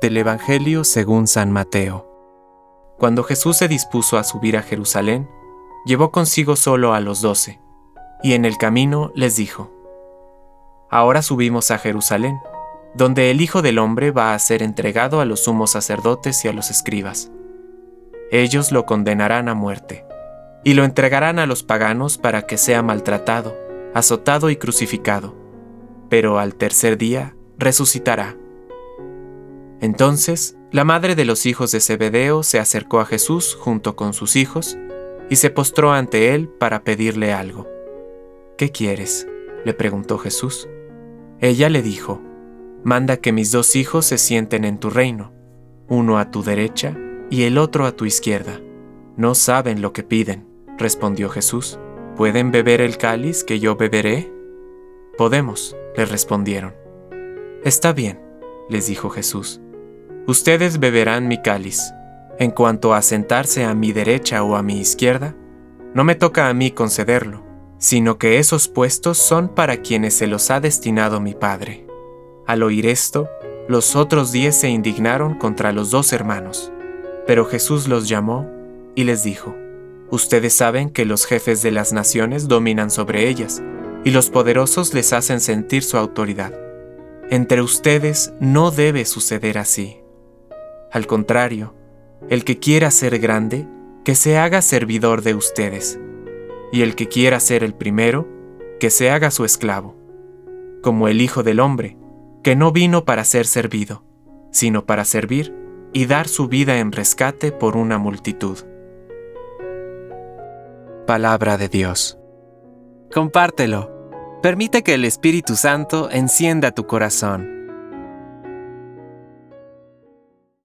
Del Evangelio según San Mateo. Cuando Jesús se dispuso a subir a Jerusalén, llevó consigo solo a los doce, y en el camino les dijo, Ahora subimos a Jerusalén, donde el Hijo del Hombre va a ser entregado a los sumos sacerdotes y a los escribas. Ellos lo condenarán a muerte, y lo entregarán a los paganos para que sea maltratado, azotado y crucificado, pero al tercer día resucitará. Entonces, la madre de los hijos de Zebedeo se acercó a Jesús junto con sus hijos y se postró ante él para pedirle algo. ¿Qué quieres? le preguntó Jesús. Ella le dijo, Manda que mis dos hijos se sienten en tu reino, uno a tu derecha y el otro a tu izquierda. No saben lo que piden, respondió Jesús. ¿Pueden beber el cáliz que yo beberé? Podemos, le respondieron. Está bien, les dijo Jesús Ustedes beberán mi cáliz. En cuanto a sentarse a mi derecha o a mi izquierda, no me toca a mí concederlo, sino que esos puestos son para quienes se los ha destinado mi Padre. Al oír esto, los otros diez se indignaron contra los dos hermanos, pero Jesús los llamó y les dijo, Ustedes saben que los jefes de las naciones dominan sobre ellas, y los poderosos les hacen sentir su autoridad. Entre ustedes no debe suceder así. Al contrario, el que quiera ser grande, que se haga servidor de ustedes, y el que quiera ser el primero, que se haga su esclavo, como el Hijo del Hombre, que no vino para ser servido, sino para servir y dar su vida en rescate por una multitud. Palabra de Dios. Compártelo. Permite que el Espíritu Santo encienda tu corazón